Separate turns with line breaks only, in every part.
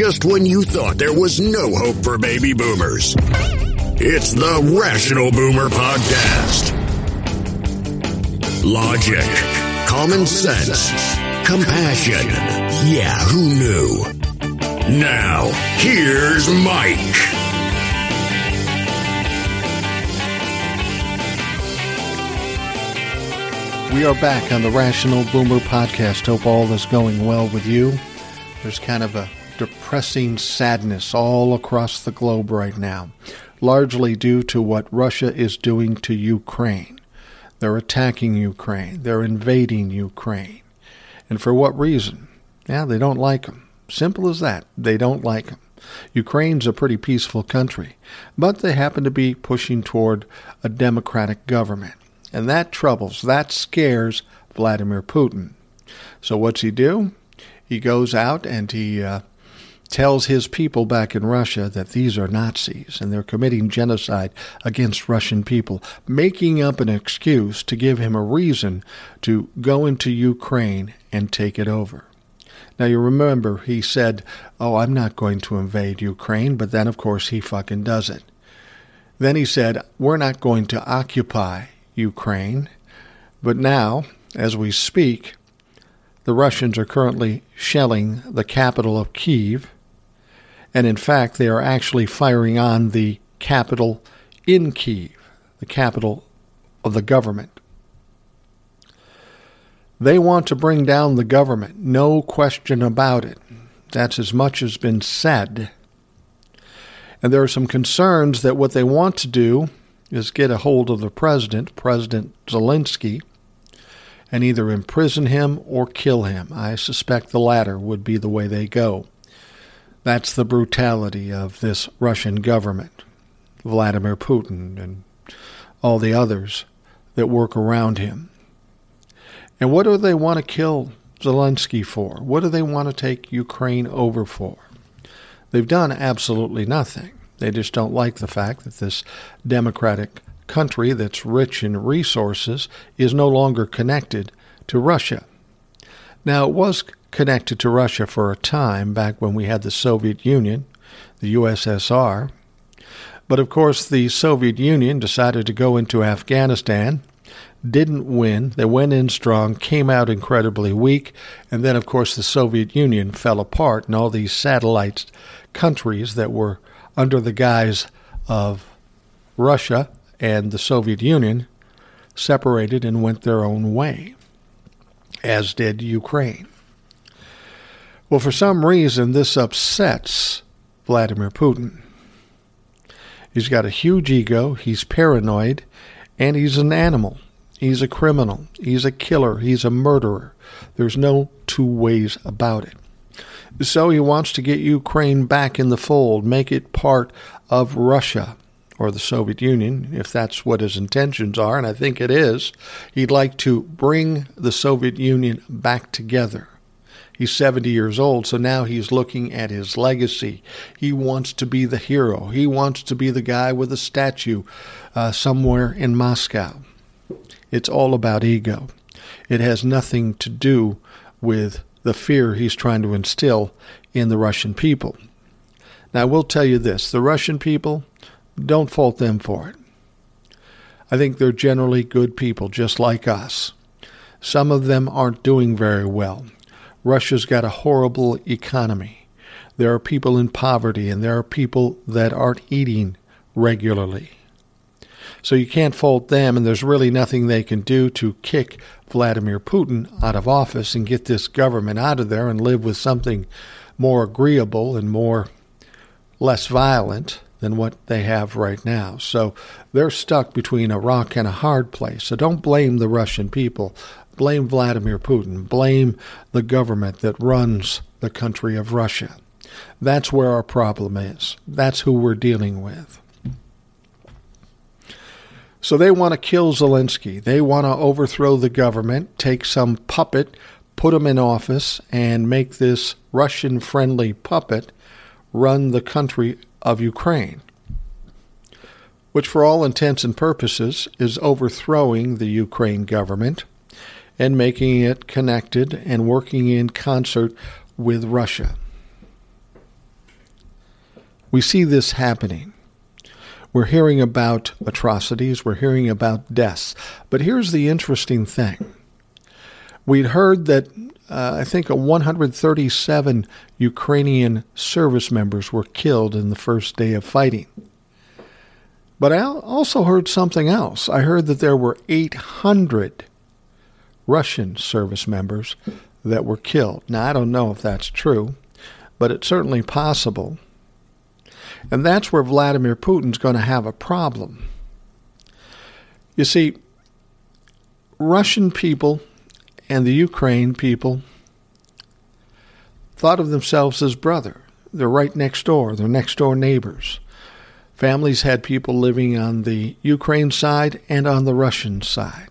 just when you thought there was no hope for baby boomers. It's the Rational Boomer Podcast. Logic, common sense, compassion. Yeah, who knew? Now, here's Mike.
We are back on the Rational Boomer podcast. Hope all is going well with you. There's kind of a depressing sadness all across the globe right now, largely due to what Russia is doing to Ukraine. They're attacking Ukraine, they're invading Ukraine. And for what reason? Yeah, they don't like them. Simple as that. They don't like them. Ukraine's a pretty peaceful country, but they happen to be pushing toward a democratic government. And that troubles, that scares Vladimir Putin. So what's he do? He goes out and he uh, tells his people back in Russia that these are Nazis and they're committing genocide against Russian people, making up an excuse to give him a reason to go into Ukraine and take it over. Now, you remember he said, Oh, I'm not going to invade Ukraine, but then, of course, he fucking does it. Then he said, We're not going to occupy Ukraine. But now, as we speak, the Russians are currently shelling the capital of Kiev. And in fact, they are actually firing on the capital in Kiev, the capital of the government. They want to bring down the government, no question about it. That's as much as been said. And there are some concerns that what they want to do is get a hold of the president, President Zelensky, and either imprison him or kill him. I suspect the latter would be the way they go. That's the brutality of this Russian government, Vladimir Putin, and all the others that work around him. And what do they want to kill Zelensky for? What do they want to take Ukraine over for? They've done absolutely nothing. They just don't like the fact that this democratic country that's rich in resources is no longer connected to Russia. Now, it was connected to Russia for a time back when we had the Soviet Union, the USSR. But of course, the Soviet Union decided to go into Afghanistan, didn't win. They went in strong, came out incredibly weak, and then, of course, the Soviet Union fell apart, and all these satellite countries that were under the guise of Russia and the Soviet Union separated and went their own way, as did Ukraine. Well, for some reason, this upsets Vladimir Putin. He's got a huge ego, he's paranoid, and he's an animal. He's a criminal. He's a killer. He's a murderer. There's no two ways about it. So he wants to get Ukraine back in the fold, make it part of Russia or the Soviet Union, if that's what his intentions are, and I think it is. He'd like to bring the Soviet Union back together. He's 70 years old, so now he's looking at his legacy. He wants to be the hero. He wants to be the guy with a statue uh, somewhere in Moscow. It's all about ego. It has nothing to do with the fear he's trying to instill in the Russian people. Now, I will tell you this the Russian people, don't fault them for it. I think they're generally good people, just like us. Some of them aren't doing very well. Russia's got a horrible economy. There are people in poverty, and there are people that aren't eating regularly. So you can't fault them, and there's really nothing they can do to kick Vladimir Putin out of office and get this government out of there and live with something more agreeable and more less violent than what they have right now. So they're stuck between a rock and a hard place. So don't blame the Russian people. Blame Vladimir Putin. Blame the government that runs the country of Russia. That's where our problem is. That's who we're dealing with. So they want to kill Zelensky. They want to overthrow the government, take some puppet, put him in office, and make this Russian friendly puppet run the country of Ukraine, which, for all intents and purposes, is overthrowing the Ukraine government and making it connected and working in concert with Russia. We see this happening. We're hearing about atrocities, we're hearing about deaths. But here's the interesting thing we'd heard that uh, I think 137 Ukrainian service members were killed in the first day of fighting. But I also heard something else. I heard that there were 800 Russian service members that were killed. Now, I don't know if that's true, but it's certainly possible. And that's where Vladimir Putin's going to have a problem. You see, Russian people and the Ukraine people thought of themselves as brother. They're right next door, they're next door neighbors. Families had people living on the Ukraine side and on the Russian side.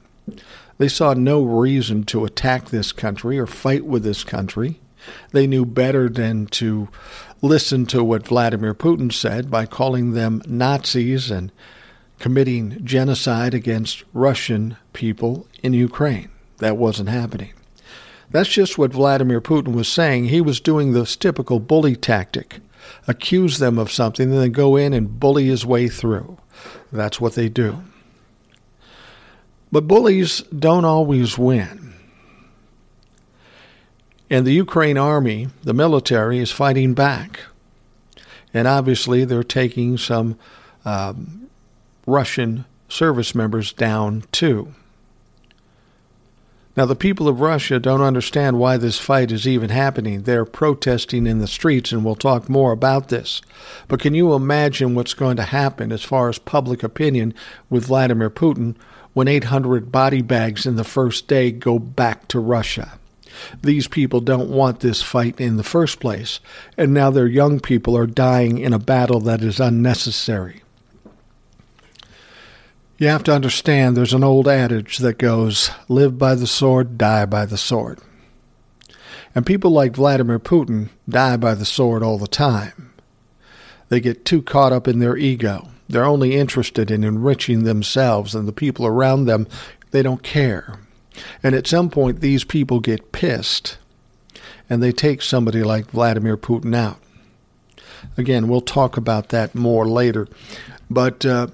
They saw no reason to attack this country or fight with this country. They knew better than to listen to what Vladimir Putin said by calling them Nazis and committing genocide against Russian people in Ukraine. That wasn't happening. That's just what Vladimir Putin was saying. He was doing the typical bully tactic accuse them of something, and then go in and bully his way through. That's what they do. But bullies don't always win. And the Ukraine army, the military, is fighting back. And obviously, they're taking some um, Russian service members down too. Now, the people of Russia don't understand why this fight is even happening. They're protesting in the streets, and we'll talk more about this. But can you imagine what's going to happen as far as public opinion with Vladimir Putin when 800 body bags in the first day go back to Russia? These people don't want this fight in the first place, and now their young people are dying in a battle that is unnecessary. You have to understand there's an old adage that goes, live by the sword, die by the sword. And people like Vladimir Putin die by the sword all the time. They get too caught up in their ego. They're only interested in enriching themselves and the people around them. They don't care. And at some point, these people get pissed and they take somebody like Vladimir Putin out. Again, we'll talk about that more later. But uh,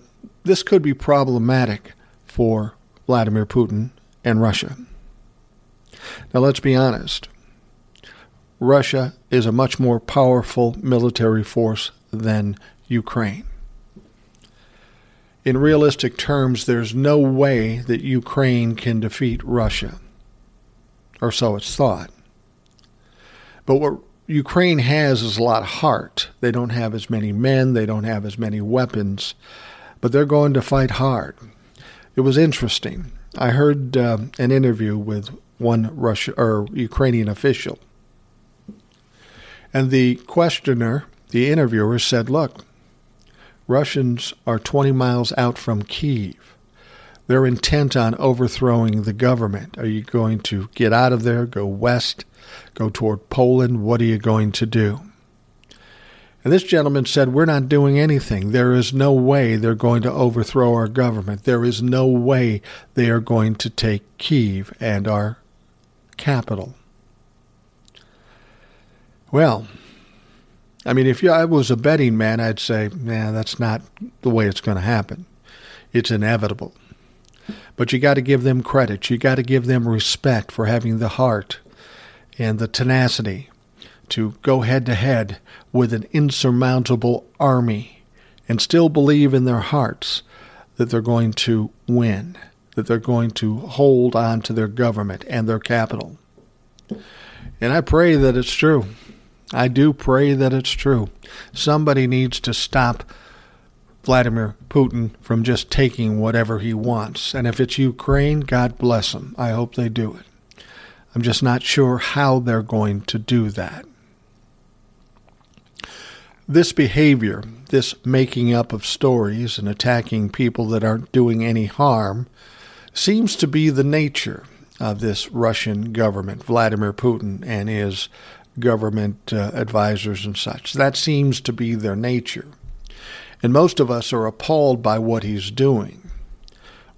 this could be problematic for Vladimir Putin and Russia. Now, let's be honest. Russia is a much more powerful military force than Ukraine. In realistic terms, there's no way that Ukraine can defeat Russia, or so it's thought. But what Ukraine has is a lot of heart. They don't have as many men, they don't have as many weapons but they're going to fight hard. It was interesting. I heard uh, an interview with one Russia or Ukrainian official, and the questioner, the interviewer, said, "Look, Russians are 20 miles out from Kiev. They're intent on overthrowing the government. Are you going to get out of there, go west, go toward Poland? What are you going to do?" And this gentleman said, We're not doing anything. There is no way they're going to overthrow our government. There is no way they are going to take Kiev and our capital. Well, I mean, if I was a betting man, I'd say, nah, that's not the way it's going to happen. It's inevitable. But you got to give them credit. You got to give them respect for having the heart and the tenacity to go head to head with an insurmountable army and still believe in their hearts that they're going to win, that they're going to hold on to their government and their capital. And I pray that it's true. I do pray that it's true. Somebody needs to stop Vladimir Putin from just taking whatever he wants. And if it's Ukraine, God bless them. I hope they do it. I'm just not sure how they're going to do that. This behavior, this making up of stories and attacking people that aren't doing any harm, seems to be the nature of this Russian government, Vladimir Putin and his government uh, advisors and such. That seems to be their nature. And most of us are appalled by what he's doing.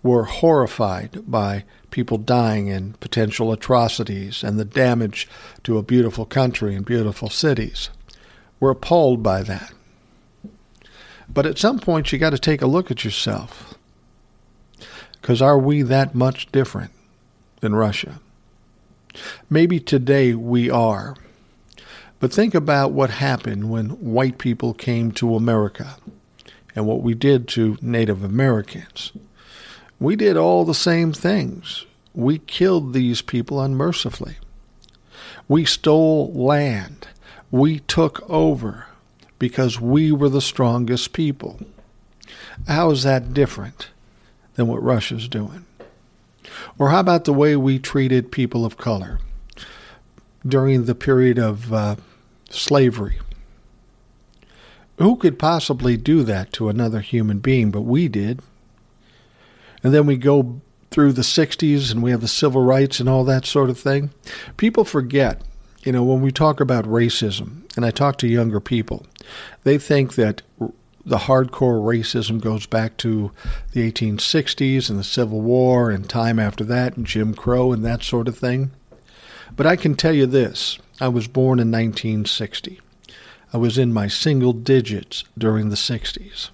We're horrified by people dying and potential atrocities and the damage to a beautiful country and beautiful cities. We're appalled by that. But at some point, you got to take a look at yourself. Because are we that much different than Russia? Maybe today we are. But think about what happened when white people came to America and what we did to Native Americans. We did all the same things. We killed these people unmercifully. We stole land. We took over because we were the strongest people. How is that different than what Russia's doing? Or how about the way we treated people of color during the period of uh, slavery? Who could possibly do that to another human being? But we did. And then we go through the 60s and we have the civil rights and all that sort of thing. People forget, you know, when we talk about racism, and I talk to younger people, they think that the hardcore racism goes back to the 1860s and the Civil War and time after that and Jim Crow and that sort of thing. But I can tell you this I was born in 1960. I was in my single digits during the 60s.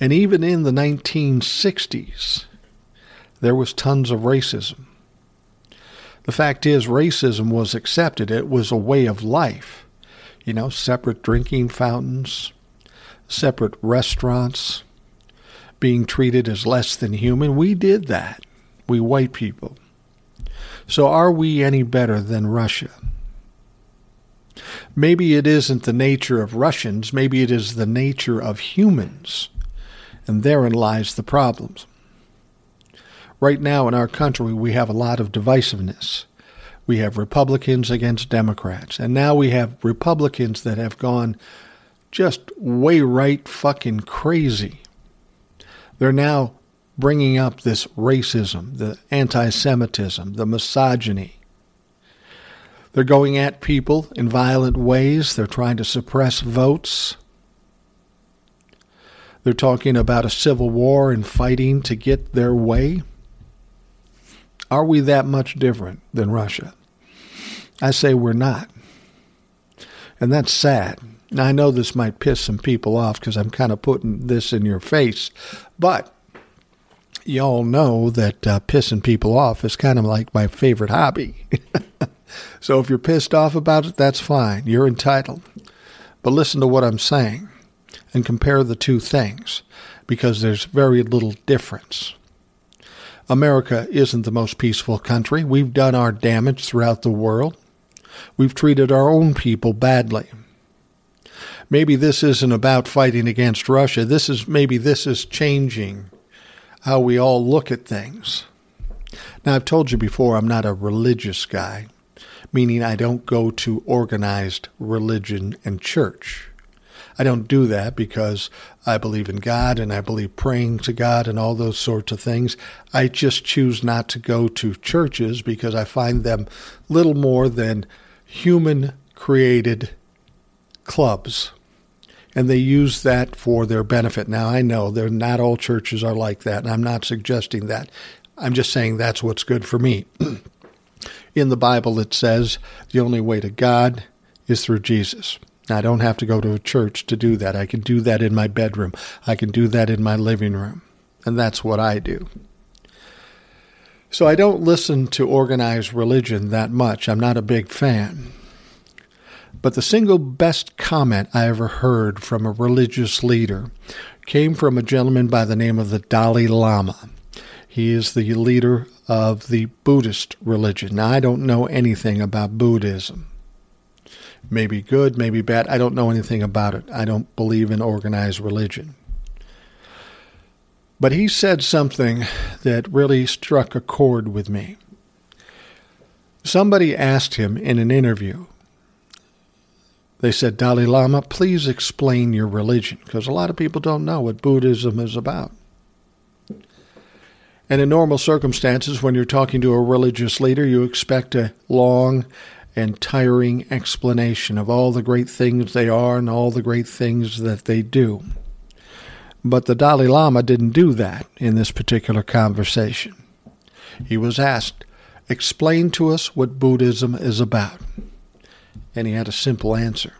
And even in the 1960s, there was tons of racism. The fact is, racism was accepted. It was a way of life. You know, separate drinking fountains, separate restaurants, being treated as less than human. We did that, we white people. So are we any better than Russia? Maybe it isn't the nature of Russians, maybe it is the nature of humans. And therein lies the problems. Right now in our country, we have a lot of divisiveness. We have Republicans against Democrats, and now we have Republicans that have gone just way right fucking crazy. They're now bringing up this racism, the anti Semitism, the misogyny. They're going at people in violent ways. They're trying to suppress votes. They're talking about a civil war and fighting to get their way. Are we that much different than Russia? I say we're not. And that's sad. Now, I know this might piss some people off because I'm kind of putting this in your face, but y'all know that uh, pissing people off is kind of like my favorite hobby. so if you're pissed off about it, that's fine. You're entitled. But listen to what I'm saying and compare the two things because there's very little difference. America isn't the most peaceful country. We've done our damage throughout the world. We've treated our own people badly maybe this isn't about fighting against Russia. This is maybe this is changing how we all look at things. Now, I've told you before, I'm not a religious guy, meaning I don't go to organized religion and church. I don't do that because I believe in God and I believe praying to God and all those sorts of things. I just choose not to go to churches because I find them little more than human created clubs. And they use that for their benefit. Now, I know they're not all churches are like that, and I'm not suggesting that. I'm just saying that's what's good for me. In the Bible, it says the only way to God is through Jesus. I don't have to go to a church to do that. I can do that in my bedroom. I can do that in my living room. And that's what I do. So I don't listen to organized religion that much. I'm not a big fan. But the single best comment I ever heard from a religious leader came from a gentleman by the name of the Dalai Lama. He is the leader of the Buddhist religion. Now, I don't know anything about Buddhism. Maybe good, maybe bad. I don't know anything about it. I don't believe in organized religion. But he said something that really struck a chord with me. Somebody asked him in an interview, they said, Dalai Lama, please explain your religion, because a lot of people don't know what Buddhism is about. And in normal circumstances, when you're talking to a religious leader, you expect a long and tiring explanation of all the great things they are and all the great things that they do. But the Dalai Lama didn't do that in this particular conversation. He was asked, Explain to us what Buddhism is about and he had a simple answer.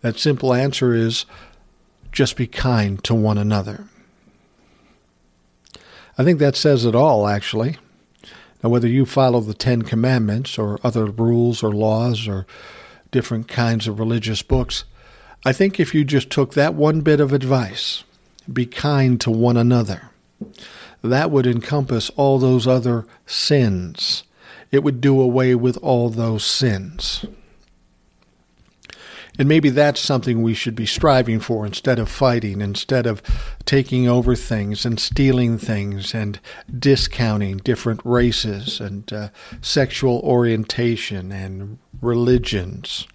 That simple answer is just be kind to one another. I think that says it all, actually. Now, whether you follow the Ten Commandments or other rules or laws or different kinds of religious books, I think if you just took that one bit of advice, be kind to one another, that would encompass all those other sins. It would do away with all those sins. And maybe that's something we should be striving for instead of fighting, instead of taking over things and stealing things and discounting different races and uh, sexual orientation and religions.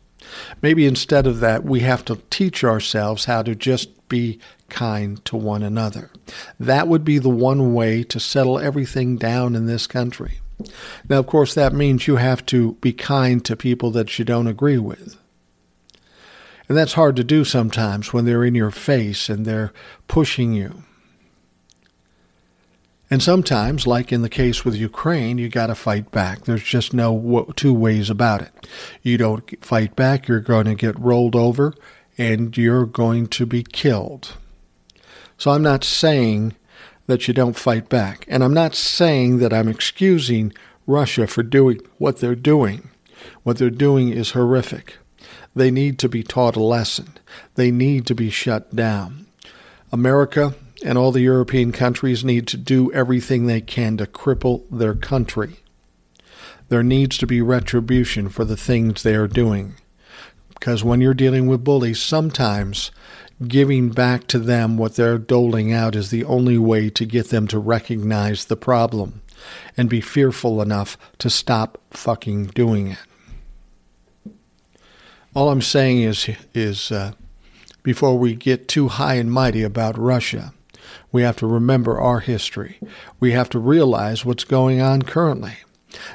Maybe instead of that, we have to teach ourselves how to just be kind to one another. That would be the one way to settle everything down in this country. Now, of course, that means you have to be kind to people that you don't agree with. And that's hard to do sometimes when they're in your face and they're pushing you. And sometimes, like in the case with Ukraine, you got to fight back. There's just no two ways about it. You don't fight back, you're going to get rolled over and you're going to be killed. So I'm not saying that you don't fight back. And I'm not saying that I'm excusing Russia for doing what they're doing. What they're doing is horrific. They need to be taught a lesson. They need to be shut down. America and all the European countries need to do everything they can to cripple their country. There needs to be retribution for the things they are doing. Because when you're dealing with bullies, sometimes giving back to them what they're doling out is the only way to get them to recognize the problem and be fearful enough to stop fucking doing it. All I'm saying is, is uh, before we get too high and mighty about Russia, we have to remember our history. We have to realize what's going on currently.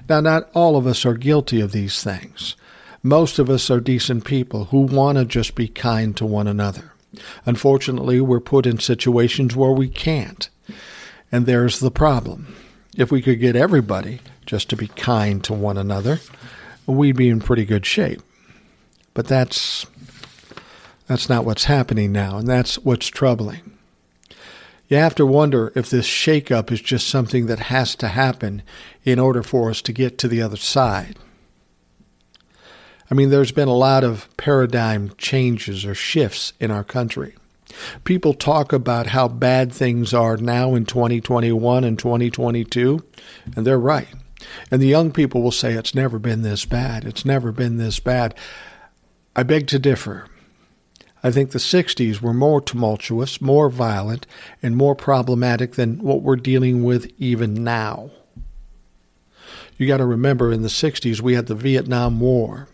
Now, not all of us are guilty of these things. Most of us are decent people who want to just be kind to one another. Unfortunately, we're put in situations where we can't. And there's the problem. If we could get everybody just to be kind to one another, we'd be in pretty good shape. But that's that's not what's happening now, and that's what's troubling. You have to wonder if this shakeup is just something that has to happen in order for us to get to the other side. I mean, there's been a lot of paradigm changes or shifts in our country. People talk about how bad things are now in 2021 and 2022, and they're right. And the young people will say it's never been this bad. It's never been this bad. I beg to differ. I think the 60s were more tumultuous, more violent, and more problematic than what we're dealing with even now. You got to remember in the 60s we had the Vietnam War.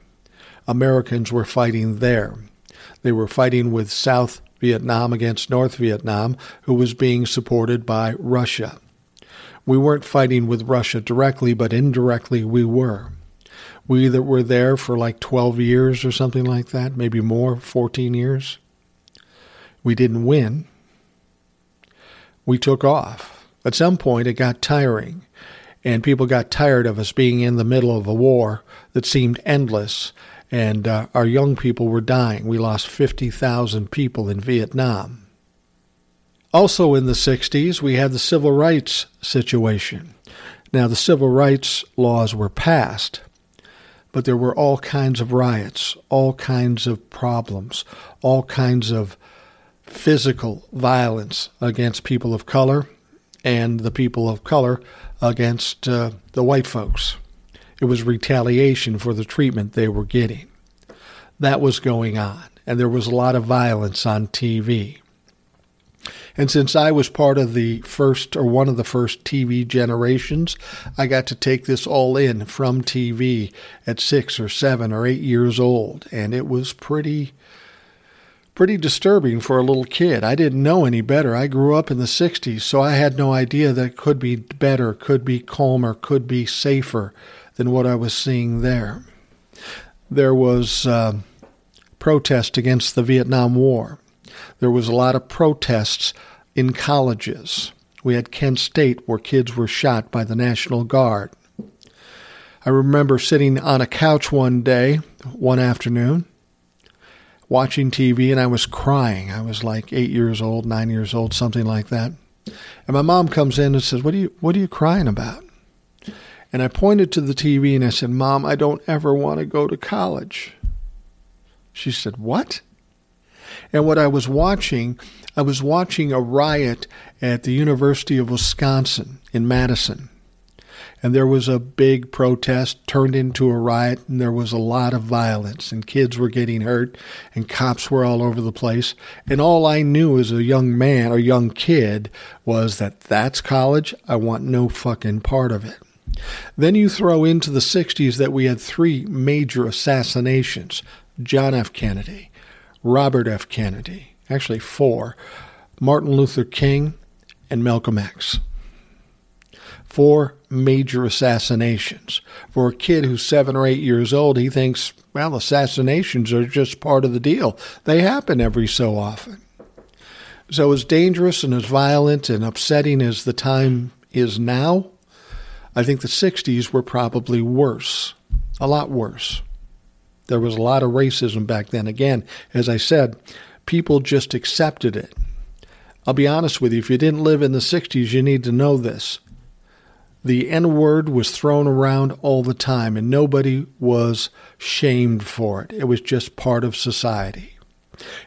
Americans were fighting there. They were fighting with South Vietnam against North Vietnam, who was being supported by Russia. We weren't fighting with Russia directly, but indirectly we were. We that were there for like 12 years or something like that, maybe more, 14 years. We didn't win. We took off. At some point, it got tiring, and people got tired of us being in the middle of a war that seemed endless, and uh, our young people were dying. We lost 50,000 people in Vietnam. Also in the 60s, we had the civil rights situation. Now, the civil rights laws were passed, but there were all kinds of riots, all kinds of problems, all kinds of physical violence against people of color and the people of color against uh, the white folks. It was retaliation for the treatment they were getting. That was going on, and there was a lot of violence on TV. And since I was part of the first or one of the first TV generations, I got to take this all in from TV at six or seven or eight years old. And it was pretty, pretty disturbing for a little kid. I didn't know any better. I grew up in the 60s, so I had no idea that could be better, could be calmer, could be safer than what I was seeing there. There was uh, protest against the Vietnam War. There was a lot of protests in colleges. We had Kent State where kids were shot by the National Guard. I remember sitting on a couch one day, one afternoon, watching TV and I was crying. I was like eight years old, nine years old, something like that. And my mom comes in and says, What are you what are you crying about? And I pointed to the TV and I said, Mom, I don't ever want to go to college. She said, What? And what I was watching, I was watching a riot at the University of Wisconsin in Madison. And there was a big protest turned into a riot, and there was a lot of violence, and kids were getting hurt, and cops were all over the place. And all I knew as a young man or young kid was that that's college. I want no fucking part of it. Then you throw into the 60s that we had three major assassinations John F. Kennedy, Robert F. Kennedy, actually four, Martin Luther King, and Malcolm X. Four major assassinations. For a kid who's seven or eight years old, he thinks, well, assassinations are just part of the deal. They happen every so often. So, as dangerous and as violent and upsetting as the time is now, I think the 60s were probably worse, a lot worse. There was a lot of racism back then. Again, as I said, people just accepted it. I'll be honest with you, if you didn't live in the 60s, you need to know this. The N word was thrown around all the time, and nobody was shamed for it. It was just part of society.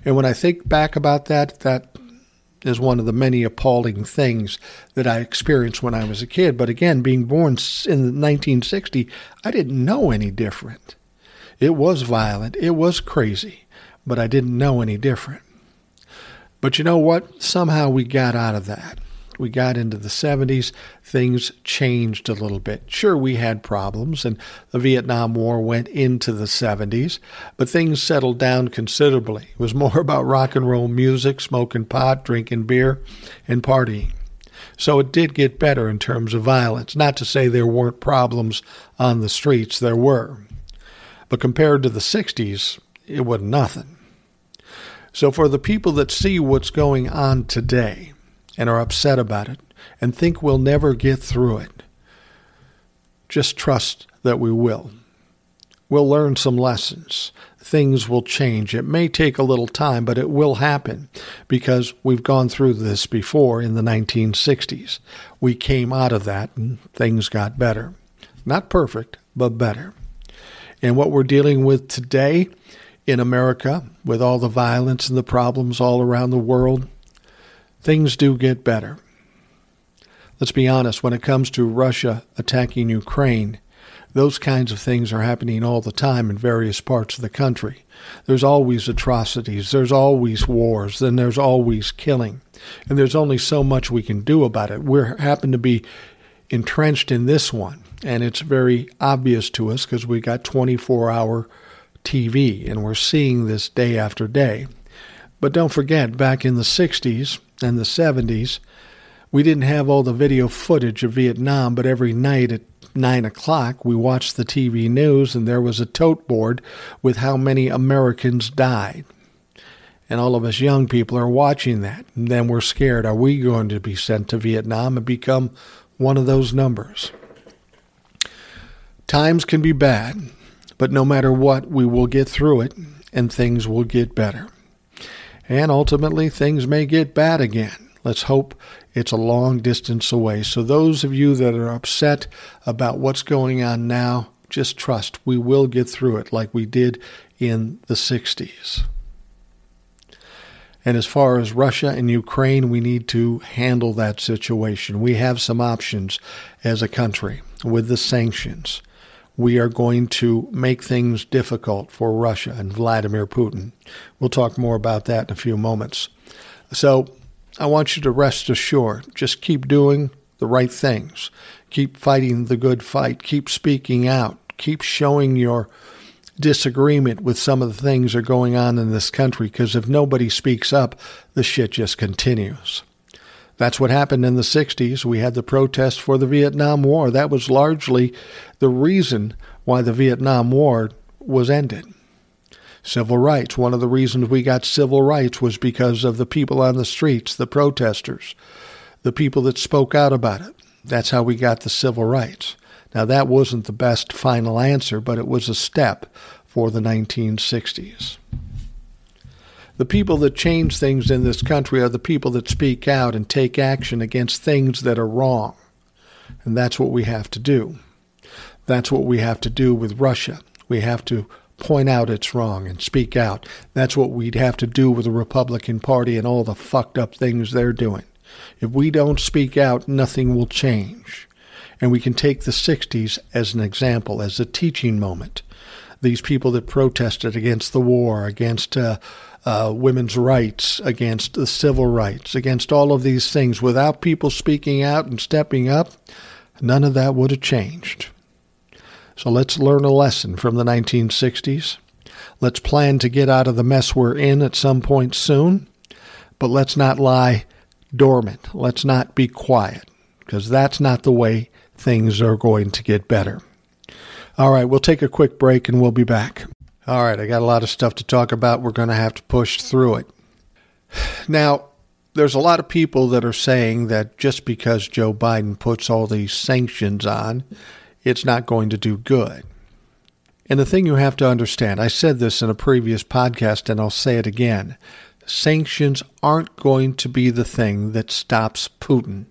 And when I think back about that, that is one of the many appalling things that I experienced when I was a kid. But again, being born in 1960, I didn't know any different. It was violent, it was crazy, but I didn't know any different. But you know what? Somehow we got out of that we got into the 70s, things changed a little bit. Sure, we had problems, and the Vietnam War went into the 70s, but things settled down considerably. It was more about rock and roll music, smoking pot, drinking beer, and partying. So it did get better in terms of violence. Not to say there weren't problems on the streets, there were. But compared to the 60s, it was nothing. So for the people that see what's going on today, and are upset about it and think we'll never get through it, just trust that we will. We'll learn some lessons. Things will change. It may take a little time, but it will happen because we've gone through this before in the 1960s. We came out of that and things got better. Not perfect, but better. And what we're dealing with today in America, with all the violence and the problems all around the world, things do get better. Let's be honest, when it comes to Russia attacking Ukraine, those kinds of things are happening all the time in various parts of the country. There's always atrocities, there's always wars, then there's always killing. And there's only so much we can do about it. We happen to be entrenched in this one, and it's very obvious to us because we got 24 hour TV and we're seeing this day after day. But don't forget, back in the 60s, and the 70s, we didn't have all the video footage of Vietnam, but every night at 9 o'clock, we watched the TV news and there was a tote board with how many Americans died. And all of us young people are watching that. And then we're scared. Are we going to be sent to Vietnam and become one of those numbers? Times can be bad, but no matter what, we will get through it and things will get better and ultimately things may get bad again. Let's hope it's a long distance away. So, those of you that are upset about what's going on now, just trust we will get through it like we did in the 60s. And as far as Russia and Ukraine, we need to handle that situation. We have some options as a country with the sanctions we are going to make things difficult for Russia and Vladimir Putin. We'll talk more about that in a few moments. So I want you to rest assured. Just keep doing the right things. Keep fighting the good fight. Keep speaking out. Keep showing your disagreement with some of the things that are going on in this country because if nobody speaks up, the shit just continues. That's what happened in the 60s. We had the protest for the Vietnam War. That was largely the reason why the Vietnam War was ended. Civil rights. One of the reasons we got civil rights was because of the people on the streets, the protesters, the people that spoke out about it. That's how we got the civil rights. Now, that wasn't the best final answer, but it was a step for the 1960s. The people that change things in this country are the people that speak out and take action against things that are wrong. And that's what we have to do. That's what we have to do with Russia. We have to point out it's wrong and speak out. That's what we'd have to do with the Republican Party and all the fucked up things they're doing. If we don't speak out, nothing will change. And we can take the 60s as an example, as a teaching moment. These people that protested against the war, against uh, uh, women's rights, against the civil rights, against all of these things, without people speaking out and stepping up, none of that would have changed. So let's learn a lesson from the 1960s. Let's plan to get out of the mess we're in at some point soon, but let's not lie dormant. Let's not be quiet, because that's not the way things are going to get better. All right, we'll take a quick break and we'll be back. All right, I got a lot of stuff to talk about. We're going to have to push through it. Now, there's a lot of people that are saying that just because Joe Biden puts all these sanctions on, it's not going to do good. And the thing you have to understand, I said this in a previous podcast and I'll say it again sanctions aren't going to be the thing that stops Putin.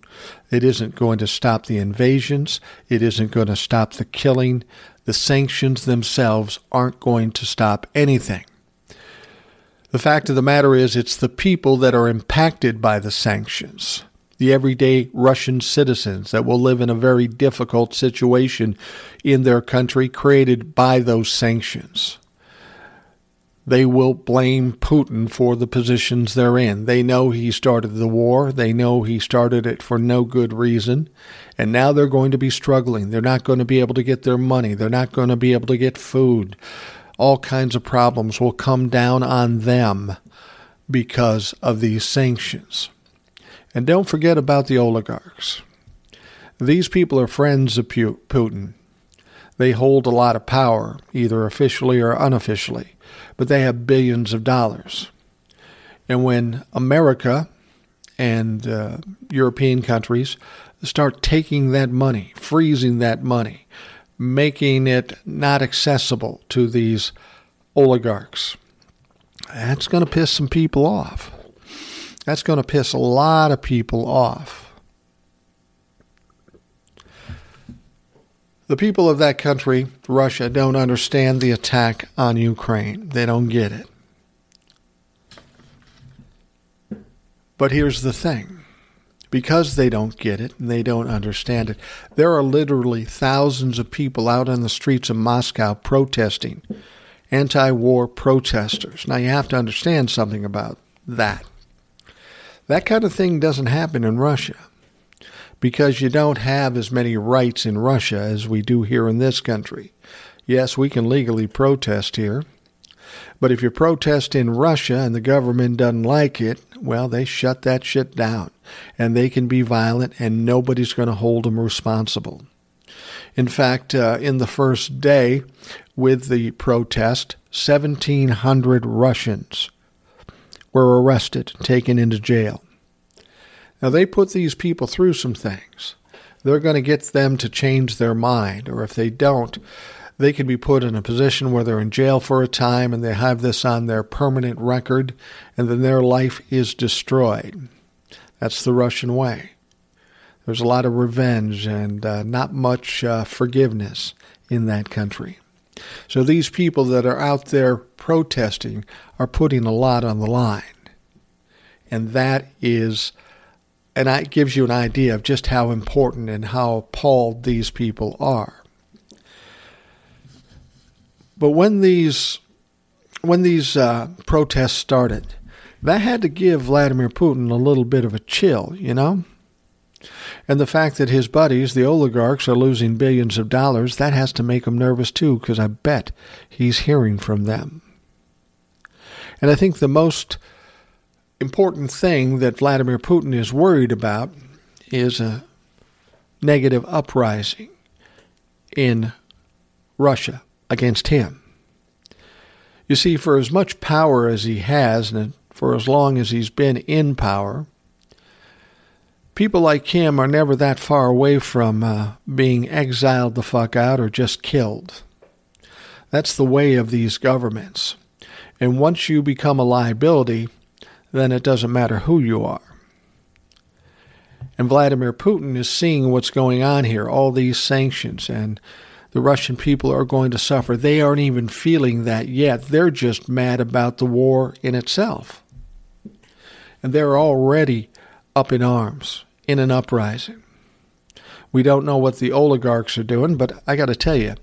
It isn't going to stop the invasions. It isn't going to stop the killing. The sanctions themselves aren't going to stop anything. The fact of the matter is, it's the people that are impacted by the sanctions the everyday Russian citizens that will live in a very difficult situation in their country created by those sanctions. They will blame Putin for the positions they're in. They know he started the war. They know he started it for no good reason. And now they're going to be struggling. They're not going to be able to get their money. They're not going to be able to get food. All kinds of problems will come down on them because of these sanctions. And don't forget about the oligarchs. These people are friends of Putin. They hold a lot of power, either officially or unofficially, but they have billions of dollars. And when America and uh, European countries start taking that money, freezing that money, making it not accessible to these oligarchs, that's going to piss some people off. That's going to piss a lot of people off. The people of that country, Russia, don't understand the attack on Ukraine. They don't get it. But here's the thing because they don't get it and they don't understand it, there are literally thousands of people out on the streets of Moscow protesting, anti war protesters. Now, you have to understand something about that. That kind of thing doesn't happen in Russia because you don't have as many rights in Russia as we do here in this country. Yes, we can legally protest here, but if you protest in Russia and the government doesn't like it, well, they shut that shit down and they can be violent and nobody's going to hold them responsible. In fact, uh, in the first day with the protest, 1,700 Russians were arrested, taken into jail. Now, they put these people through some things. They're going to get them to change their mind, or if they don't, they could be put in a position where they're in jail for a time and they have this on their permanent record, and then their life is destroyed. That's the Russian way. There's a lot of revenge and uh, not much uh, forgiveness in that country. So these people that are out there protesting are putting a lot on the line. And that is, and it gives you an idea of just how important and how appalled these people are. But when these when these uh, protests started, that had to give Vladimir Putin a little bit of a chill, you know? And the fact that his buddies, the oligarchs, are losing billions of dollars, that has to make him nervous too, because I bet he's hearing from them. And I think the most important thing that Vladimir Putin is worried about is a negative uprising in Russia against him. You see, for as much power as he has, and for as long as he's been in power, people like him are never that far away from uh, being exiled the fuck out or just killed. That's the way of these governments. And once you become a liability, then it doesn't matter who you are. And Vladimir Putin is seeing what's going on here, all these sanctions, and the Russian people are going to suffer. They aren't even feeling that yet. They're just mad about the war in itself. And they're already up in arms, in an uprising. We don't know what the oligarchs are doing, but I got to tell you,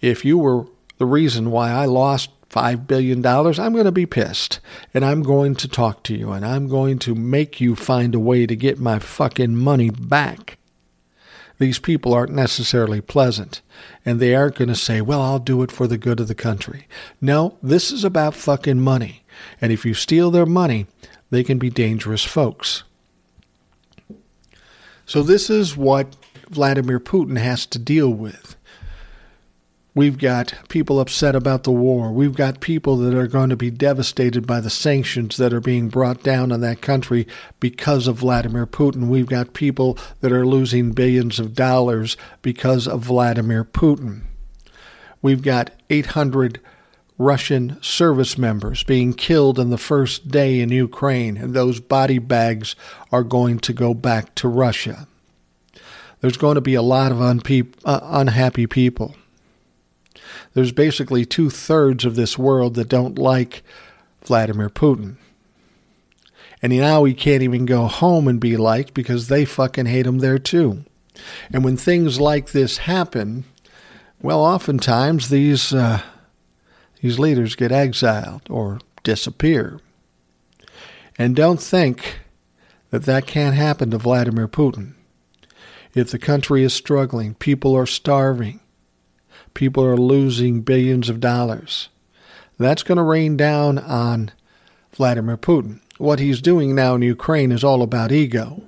if you were the reason why I lost $5 billion, I'm going to be pissed. And I'm going to talk to you and I'm going to make you find a way to get my fucking money back. These people aren't necessarily pleasant, and they aren't going to say, Well, I'll do it for the good of the country. No, this is about fucking money. And if you steal their money, they can be dangerous folks. So, this is what Vladimir Putin has to deal with. We've got people upset about the war. We've got people that are going to be devastated by the sanctions that are being brought down on that country because of Vladimir Putin. We've got people that are losing billions of dollars because of Vladimir Putin. We've got 800 Russian service members being killed in the first day in Ukraine, and those body bags are going to go back to Russia. There's going to be a lot of unpe- uh, unhappy people there's basically two thirds of this world that don't like Vladimir Putin. And now he can't even go home and be liked because they fucking hate him there too. And when things like this happen, well, oftentimes these uh, these leaders get exiled or disappear. And don't think that that can't happen to Vladimir Putin. If the country is struggling, people are starving, people are losing billions of dollars. That's going to rain down on Vladimir Putin. What he's doing now in Ukraine is all about ego.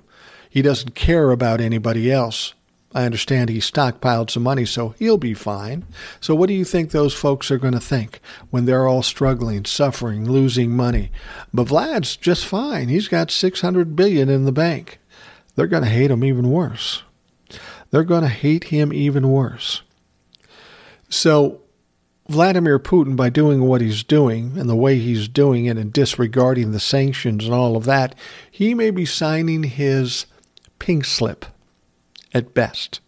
He doesn't care about anybody else. I understand he stockpiled some money, so he'll be fine. So, what do you think those folks are going to think when they're all struggling, suffering, losing money? But Vlad's just fine. He's got 600 billion in the bank. They're going to hate him even worse. They're going to hate him even worse. So, Vladimir Putin, by doing what he's doing and the way he's doing it and disregarding the sanctions and all of that, he may be signing his pink slip at best.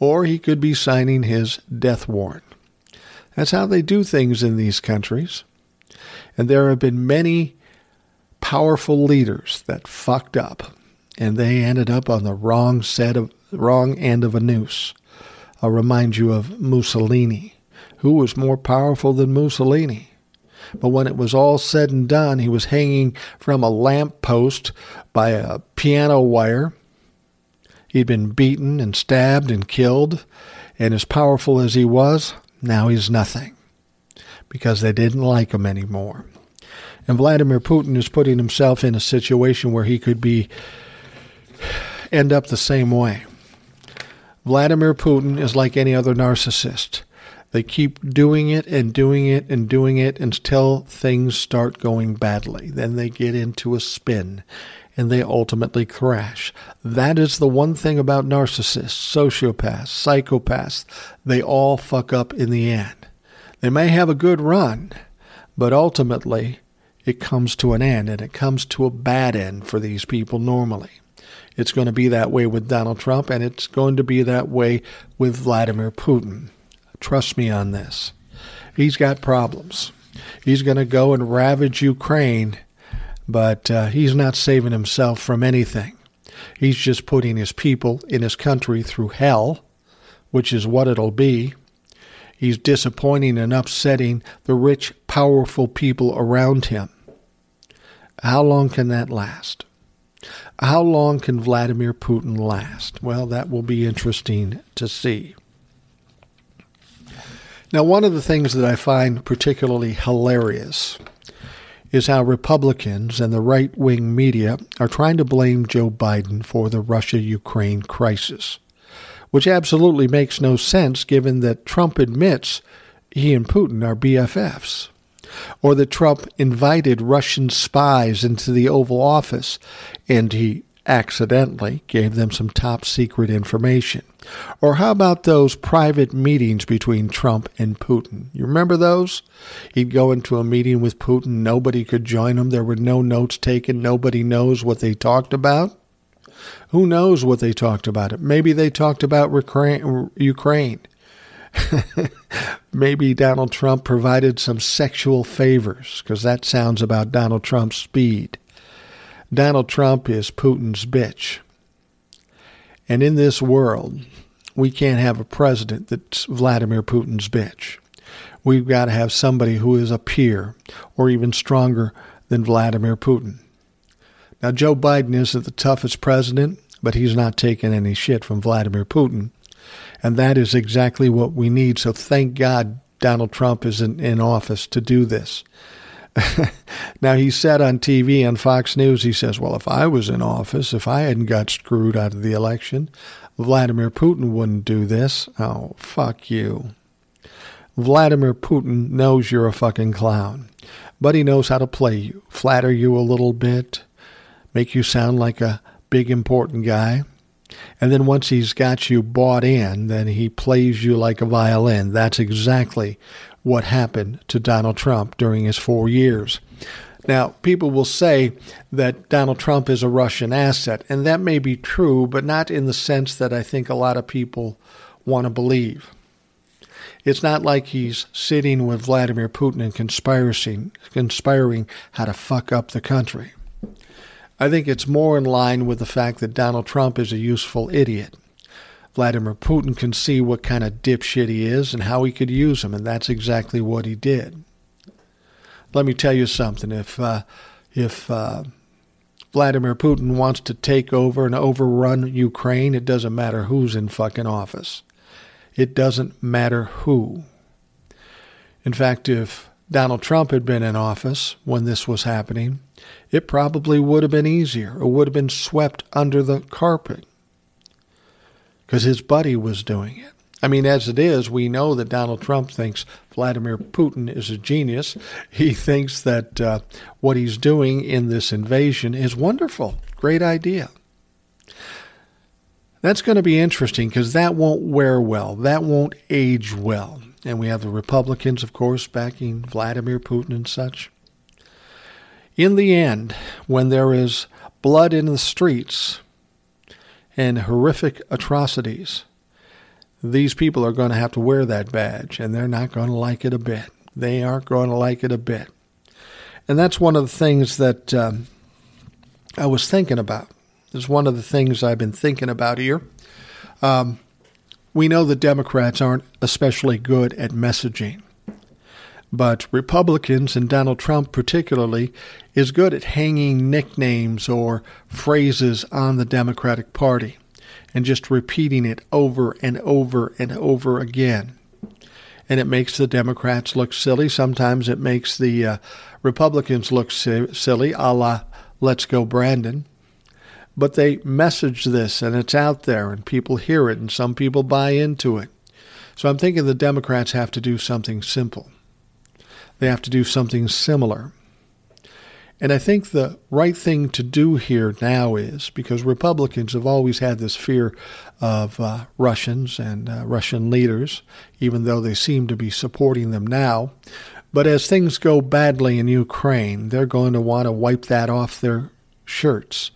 Or he could be signing his death warrant. That's how they do things in these countries. And there have been many powerful leaders that fucked up and they ended up on the wrong set of wrong end of a noose. I'll remind you of Mussolini. Who was more powerful than Mussolini? But when it was all said and done, he was hanging from a lamp post by a piano wire. He'd been beaten and stabbed and killed, and as powerful as he was, now he's nothing because they didn't like him anymore. And Vladimir Putin is putting himself in a situation where he could be end up the same way. Vladimir Putin is like any other narcissist. They keep doing it and doing it and doing it until things start going badly. Then they get into a spin and they ultimately crash. That is the one thing about narcissists, sociopaths, psychopaths. They all fuck up in the end. They may have a good run, but ultimately it comes to an end and it comes to a bad end for these people normally. It's going to be that way with Donald Trump, and it's going to be that way with Vladimir Putin. Trust me on this. He's got problems. He's going to go and ravage Ukraine, but uh, he's not saving himself from anything. He's just putting his people in his country through hell, which is what it'll be. He's disappointing and upsetting the rich, powerful people around him. How long can that last? How long can Vladimir Putin last? Well, that will be interesting to see. Now, one of the things that I find particularly hilarious is how Republicans and the right wing media are trying to blame Joe Biden for the Russia Ukraine crisis, which absolutely makes no sense given that Trump admits he and Putin are BFFs or that Trump invited Russian spies into the Oval Office and he accidentally gave them some top secret information. Or how about those private meetings between Trump and Putin? You remember those? He'd go into a meeting with Putin, nobody could join him, there were no notes taken, nobody knows what they talked about. Who knows what they talked about? Maybe they talked about Ukraine. Maybe Donald Trump provided some sexual favors, because that sounds about Donald Trump's speed. Donald Trump is Putin's bitch. And in this world, we can't have a president that's Vladimir Putin's bitch. We've got to have somebody who is a peer or even stronger than Vladimir Putin. Now, Joe Biden isn't the toughest president, but he's not taking any shit from Vladimir Putin. And that is exactly what we need. So thank God Donald Trump is in, in office to do this. now, he said on TV on Fox News, he says, Well, if I was in office, if I hadn't got screwed out of the election, Vladimir Putin wouldn't do this. Oh, fuck you. Vladimir Putin knows you're a fucking clown, but he knows how to play you, flatter you a little bit, make you sound like a big important guy. And then once he's got you bought in, then he plays you like a violin. That's exactly what happened to Donald Trump during his four years. Now, people will say that Donald Trump is a Russian asset, and that may be true, but not in the sense that I think a lot of people want to believe. It's not like he's sitting with Vladimir Putin and conspiring, conspiring how to fuck up the country. I think it's more in line with the fact that Donald Trump is a useful idiot. Vladimir Putin can see what kind of dipshit he is and how he could use him, and that's exactly what he did. Let me tell you something. If uh, if uh, Vladimir Putin wants to take over and overrun Ukraine, it doesn't matter who's in fucking office. It doesn't matter who. In fact, if Donald Trump had been in office when this was happening, it probably would have been easier. It would have been swept under the carpet because his buddy was doing it. I mean, as it is, we know that Donald Trump thinks Vladimir Putin is a genius. He thinks that uh, what he's doing in this invasion is wonderful. Great idea. That's going to be interesting because that won't wear well. That won't age well. And we have the Republicans, of course, backing Vladimir Putin and such. In the end, when there is blood in the streets, and horrific atrocities, these people are going to have to wear that badge, and they're not going to like it a bit. They aren't going to like it a bit. And that's one of the things that um, I was thinking about. It's one of the things I've been thinking about here. Um, we know the Democrats aren't especially good at messaging. But Republicans, and Donald Trump particularly, is good at hanging nicknames or phrases on the Democratic Party and just repeating it over and over and over again. And it makes the Democrats look silly. Sometimes it makes the uh, Republicans look si- silly, a la Let's Go Brandon. But they message this and it's out there and people hear it and some people buy into it. So I'm thinking the Democrats have to do something simple they have to do something similar. And I think the right thing to do here now is because Republicans have always had this fear of uh, Russians and uh, Russian leaders, even though they seem to be supporting them now. But as things go badly in Ukraine, they're going to want to wipe that off their shirts,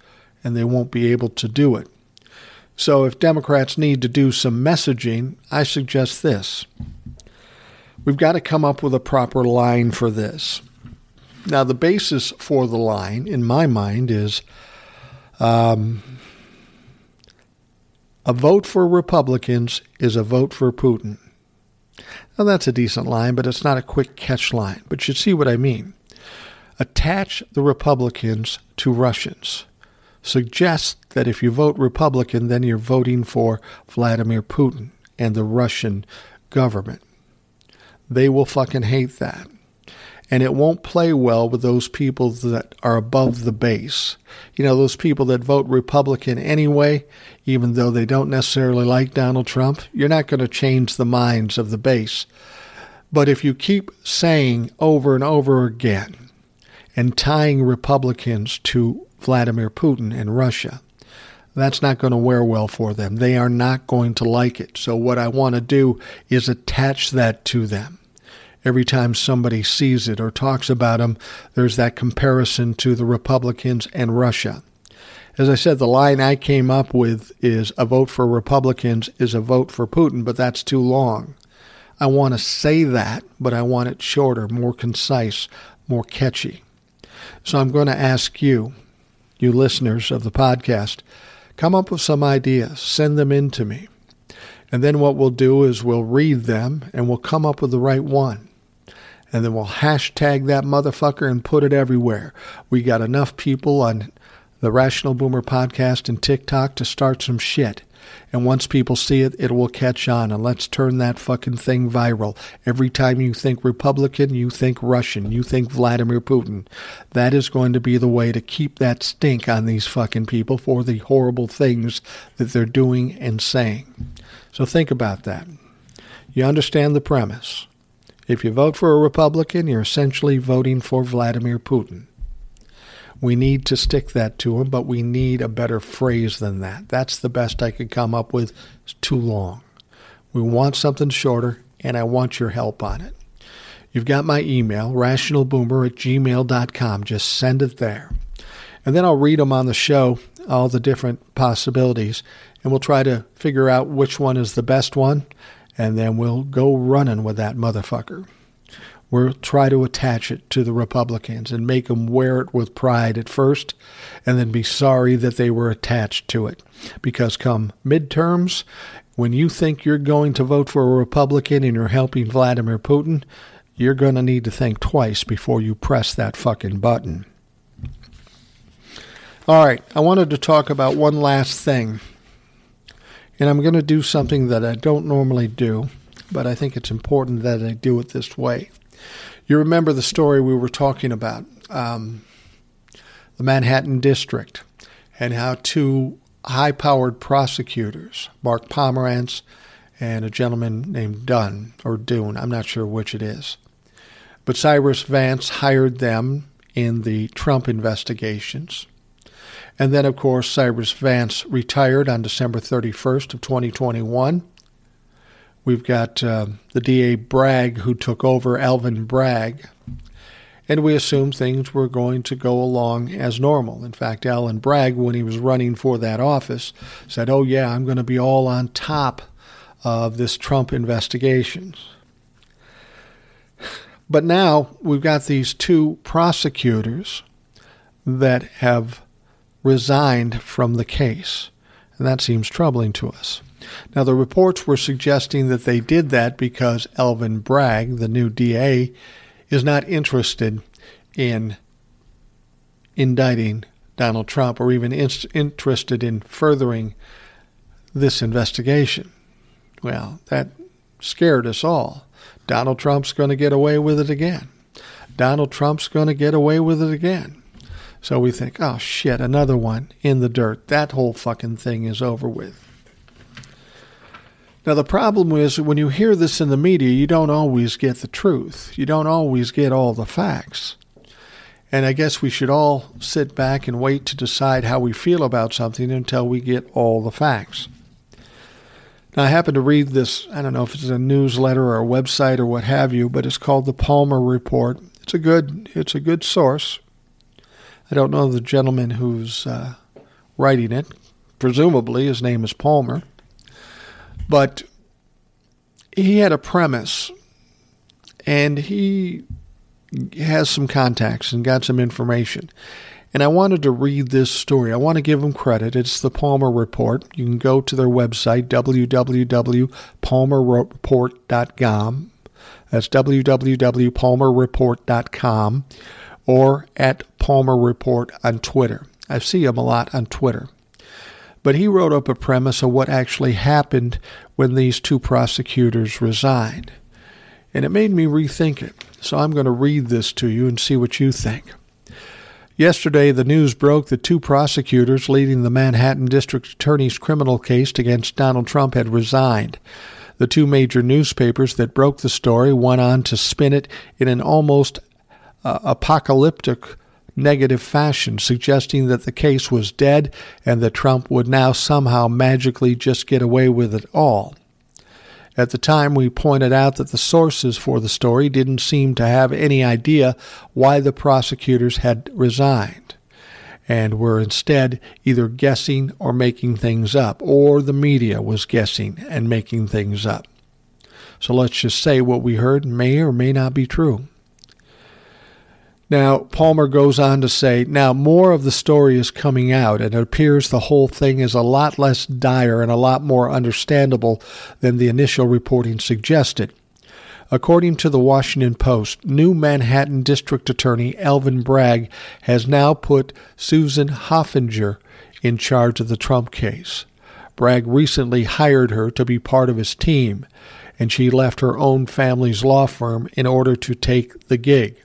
and they won't be able to do it. So if Democrats need to do some messaging, I suggest this. We've got to come up with a proper line for this. Now, the basis for the line, in my mind, is um, a vote for Republicans is a vote for Putin. Now, that's a decent line, but it's not a quick catch line. But you see what I mean. Attach the Republicans to Russians. Suggest that if you vote Republican, then you're voting for Vladimir Putin and the Russian government. They will fucking hate that. And it won't play well with those people that are above the base. You know, those people that vote Republican anyway, even though they don't necessarily like Donald Trump, you're not going to change the minds of the base. But if you keep saying over and over again and tying Republicans to Vladimir Putin and Russia, That's not going to wear well for them. They are not going to like it. So, what I want to do is attach that to them. Every time somebody sees it or talks about them, there's that comparison to the Republicans and Russia. As I said, the line I came up with is a vote for Republicans is a vote for Putin, but that's too long. I want to say that, but I want it shorter, more concise, more catchy. So I'm going to ask you, you listeners of the podcast, come up with some ideas, send them in to me. And then what we'll do is we'll read them and we'll come up with the right one. And then we'll hashtag that motherfucker and put it everywhere. We got enough people on the Rational Boomer podcast and TikTok to start some shit. And once people see it, it will catch on. And let's turn that fucking thing viral. Every time you think Republican, you think Russian, you think Vladimir Putin. That is going to be the way to keep that stink on these fucking people for the horrible things that they're doing and saying. So think about that. You understand the premise. If you vote for a Republican, you're essentially voting for Vladimir Putin. We need to stick that to him, but we need a better phrase than that. That's the best I could come up with. It's too long. We want something shorter, and I want your help on it. You've got my email, rationalboomer at gmail.com. Just send it there. And then I'll read them on the show, all the different possibilities, and we'll try to figure out which one is the best one, and then we'll go running with that motherfucker. We'll try to attach it to the Republicans and make them wear it with pride at first and then be sorry that they were attached to it. Because come midterms, when you think you're going to vote for a Republican and you're helping Vladimir Putin, you're going to need to think twice before you press that fucking button. All right, I wanted to talk about one last thing. And I'm going to do something that I don't normally do, but I think it's important that I do it this way. You remember the story we were talking about, um, the Manhattan District, and how two high powered prosecutors, Mark Pomerantz and a gentleman named Dunn, or Dune, I'm not sure which it is. But Cyrus Vance hired them in the Trump investigations. And then, of course, Cyrus Vance retired on December 31st of 2021 We've got uh, the DA Bragg who took over, Alvin Bragg, and we assumed things were going to go along as normal. In fact, Alvin Bragg, when he was running for that office, said, Oh, yeah, I'm going to be all on top of this Trump investigation. But now we've got these two prosecutors that have resigned from the case, and that seems troubling to us. Now, the reports were suggesting that they did that because Alvin Bragg, the new DA, is not interested in indicting Donald Trump or even in- interested in furthering this investigation. Well, that scared us all. Donald Trump's going to get away with it again. Donald Trump's going to get away with it again. So we think, oh shit, another one in the dirt. That whole fucking thing is over with. Now, the problem is when you hear this in the media, you don't always get the truth. You don't always get all the facts. And I guess we should all sit back and wait to decide how we feel about something until we get all the facts. Now, I happened to read this, I don't know if it's a newsletter or a website or what have you, but it's called the Palmer Report. It's a good, it's a good source. I don't know the gentleman who's uh, writing it. Presumably, his name is Palmer. But he had a premise and he has some contacts and got some information. And I wanted to read this story. I want to give him credit. It's the Palmer Report. You can go to their website, www.palmerreport.com. That's www.palmerreport.com or at Palmer Report on Twitter. I see him a lot on Twitter. But he wrote up a premise of what actually happened when these two prosecutors resigned. And it made me rethink it. So I'm going to read this to you and see what you think. Yesterday, the news broke that two prosecutors leading the Manhattan District Attorney's criminal case against Donald Trump had resigned. The two major newspapers that broke the story went on to spin it in an almost uh, apocalyptic negative fashion, suggesting that the case was dead and that Trump would now somehow magically just get away with it all. At the time, we pointed out that the sources for the story didn't seem to have any idea why the prosecutors had resigned, and were instead either guessing or making things up, or the media was guessing and making things up. So let's just say what we heard may or may not be true. Now, Palmer goes on to say, now more of the story is coming out, and it appears the whole thing is a lot less dire and a lot more understandable than the initial reporting suggested. According to the Washington Post, new Manhattan District Attorney Alvin Bragg has now put Susan Hoffinger in charge of the Trump case. Bragg recently hired her to be part of his team, and she left her own family's law firm in order to take the gig.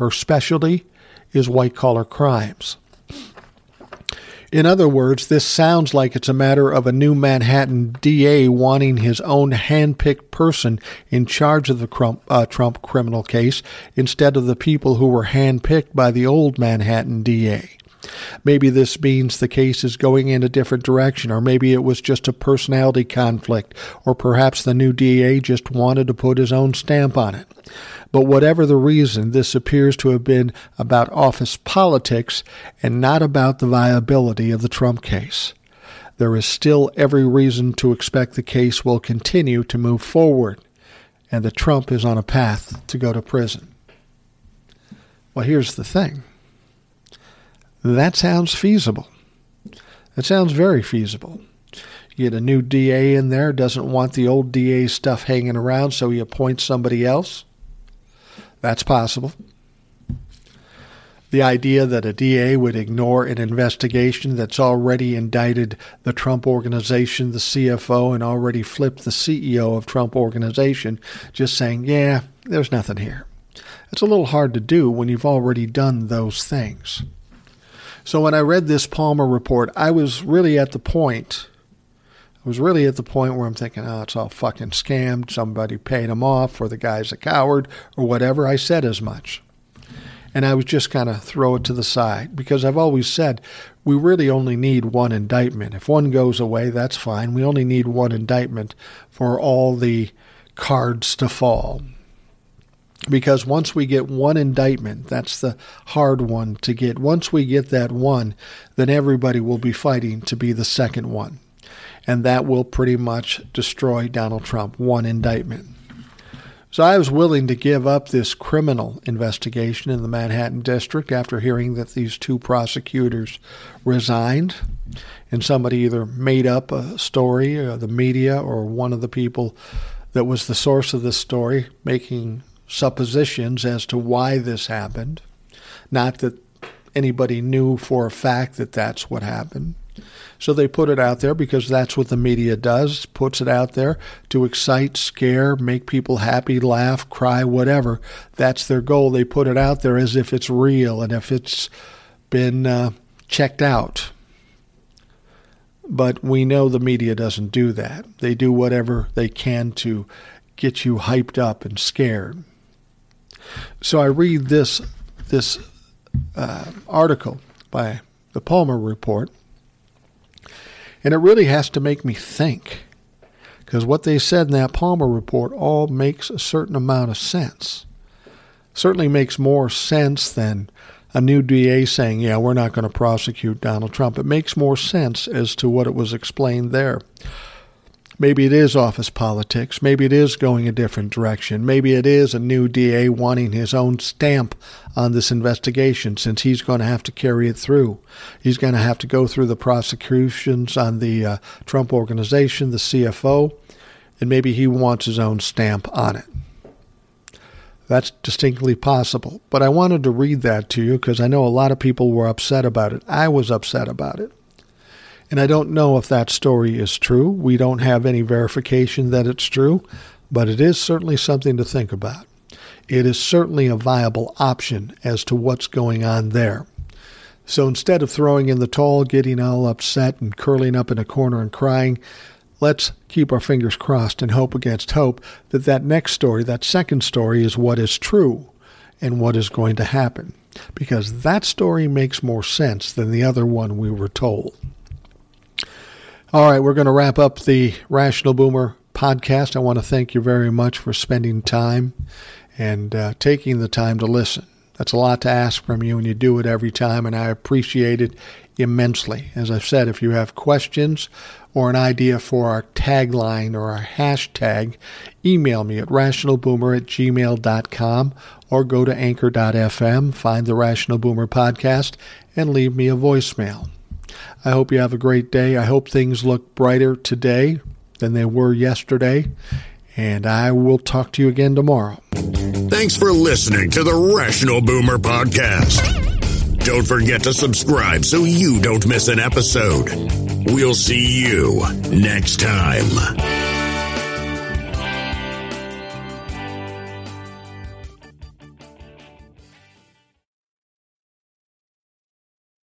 Her specialty is white collar crimes. In other words, this sounds like it's a matter of a new Manhattan DA wanting his own hand-picked person in charge of the Trump, uh, Trump criminal case instead of the people who were hand-picked by the old Manhattan DA. Maybe this means the case is going in a different direction, or maybe it was just a personality conflict, or perhaps the new DA just wanted to put his own stamp on it. But whatever the reason, this appears to have been about office politics and not about the viability of the Trump case. There is still every reason to expect the case will continue to move forward and that Trump is on a path to go to prison. Well, here's the thing that sounds feasible. That sounds very feasible. You get a new DA in there, doesn't want the old DA stuff hanging around, so he appoints somebody else. That's possible. The idea that a DA would ignore an investigation that's already indicted the Trump organization, the CFO, and already flipped the CEO of Trump organization, just saying, yeah, there's nothing here. It's a little hard to do when you've already done those things. So when I read this Palmer report, I was really at the point I was really at the point where I'm thinking, oh, it's all fucking scammed. Somebody paid him off, or the guy's a coward, or whatever. I said as much. And I was just kind of throw it to the side because I've always said we really only need one indictment. If one goes away, that's fine. We only need one indictment for all the cards to fall. Because once we get one indictment, that's the hard one to get. Once we get that one, then everybody will be fighting to be the second one and that will pretty much destroy Donald Trump. One indictment. So I was willing to give up this criminal investigation in the Manhattan District after hearing that these two prosecutors resigned and somebody either made up a story, or the media, or one of the people that was the source of this story making suppositions as to why this happened. Not that anybody knew for a fact that that's what happened. So they put it out there because that's what the media does, puts it out there to excite, scare, make people happy, laugh, cry, whatever. That's their goal. They put it out there as if it's real and if it's been uh, checked out. But we know the media doesn't do that. They do whatever they can to get you hyped up and scared. So I read this this uh, article by the Palmer Report, and it really has to make me think because what they said in that Palmer report all makes a certain amount of sense. Certainly makes more sense than a new DA saying, yeah, we're not going to prosecute Donald Trump. It makes more sense as to what it was explained there. Maybe it is office politics. Maybe it is going a different direction. Maybe it is a new DA wanting his own stamp on this investigation since he's going to have to carry it through. He's going to have to go through the prosecutions on the uh, Trump organization, the CFO, and maybe he wants his own stamp on it. That's distinctly possible. But I wanted to read that to you because I know a lot of people were upset about it. I was upset about it. And I don't know if that story is true. We don't have any verification that it's true, but it is certainly something to think about. It is certainly a viable option as to what's going on there. So instead of throwing in the towel, getting all upset and curling up in a corner and crying, let's keep our fingers crossed and hope against hope that that next story, that second story, is what is true and what is going to happen, because that story makes more sense than the other one we were told. All right, we're going to wrap up the Rational Boomer podcast. I want to thank you very much for spending time and uh, taking the time to listen. That's a lot to ask from you, and you do it every time, and I appreciate it immensely. As I've said, if you have questions or an idea for our tagline or our hashtag, email me at rationalboomer at gmail.com or go to anchor.fm, find the Rational Boomer podcast, and leave me a voicemail. I hope you have a great day. I hope things look brighter today than they were yesterday. And I will talk to you again tomorrow.
Thanks for listening to the Rational Boomer Podcast. Don't forget to subscribe so you don't miss an episode. We'll see you next time.